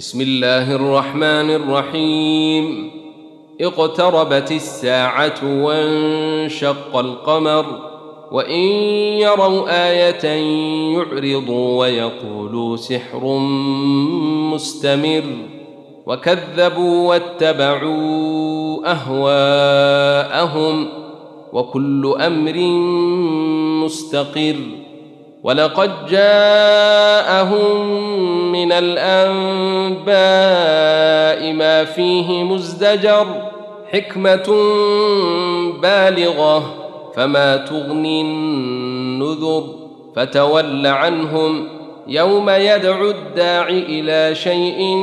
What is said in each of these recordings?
بسم الله الرحمن الرحيم. اقتربت الساعة وانشق القمر وإن يروا آية يعرضوا ويقولوا سحر مستمر. وكذبوا واتبعوا أهواءهم وكل أمر مستقر. ولقد جاءهم من الأنباء ما فيه مزدجر حكمة بالغة فما تغني النذر فتول عنهم يوم يدعو الداع إلى شيء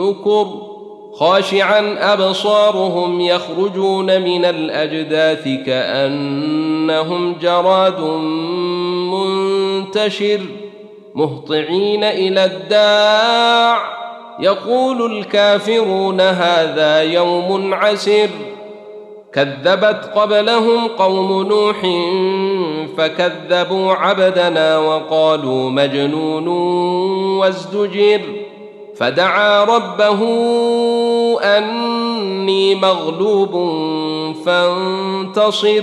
نكر خاشعا أبصارهم يخرجون من الأجداث كأنهم جراد منتشر مهطعين إلى الداع. يقول الكافرون هذا يوم عسر. كذبت قبلهم قوم نوح فكذبوا عبدنا وقالوا مجنون وازدجر. فدعا ربه أني مغلوب فانتصر.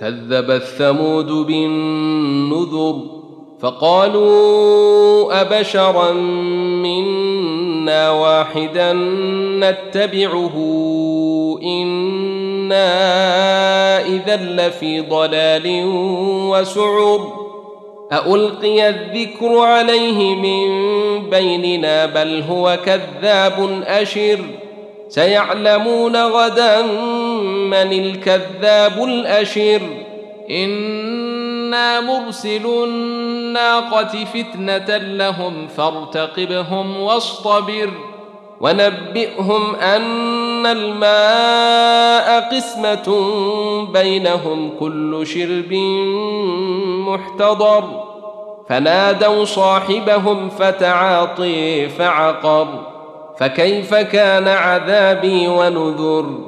كذب الثمود بالنذر فقالوا أبشرا منا واحدا نتبعه إنا إذا لفي ضلال وسعر ألقي الذكر عليه من بيننا بل هو كذاب أشر سيعلمون غدا من الكذاب الأشر. إنا مرسل الناقة فتنة لهم فارتقبهم واصطبر ونبئهم أن الماء قسمة بينهم كل شرب محتضر. فنادوا صاحبهم فتعاطي فعقر. فكيف كان عذابي ونذر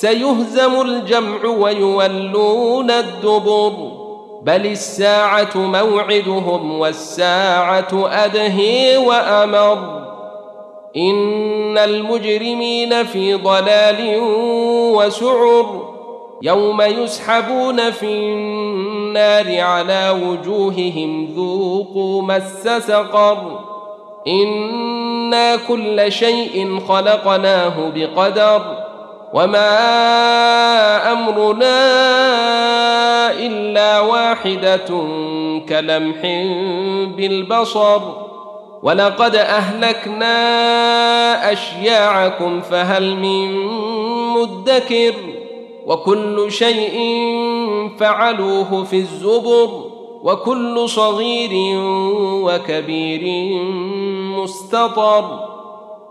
سيهزم الجمع ويولون الدبر. بل الساعة موعدهم والساعة أدهي وأمر. إن المجرمين في ضلال وسعر. يوم يسحبون في النار على وجوههم ذوقوا مس سقر. إنا كل شيء خلقناه بقدر. وما امرنا الا واحدة كلمح بالبصر ولقد اهلكنا اشياعكم فهل من مدكر وكل شيء فعلوه في الزبر وكل صغير وكبير مستطر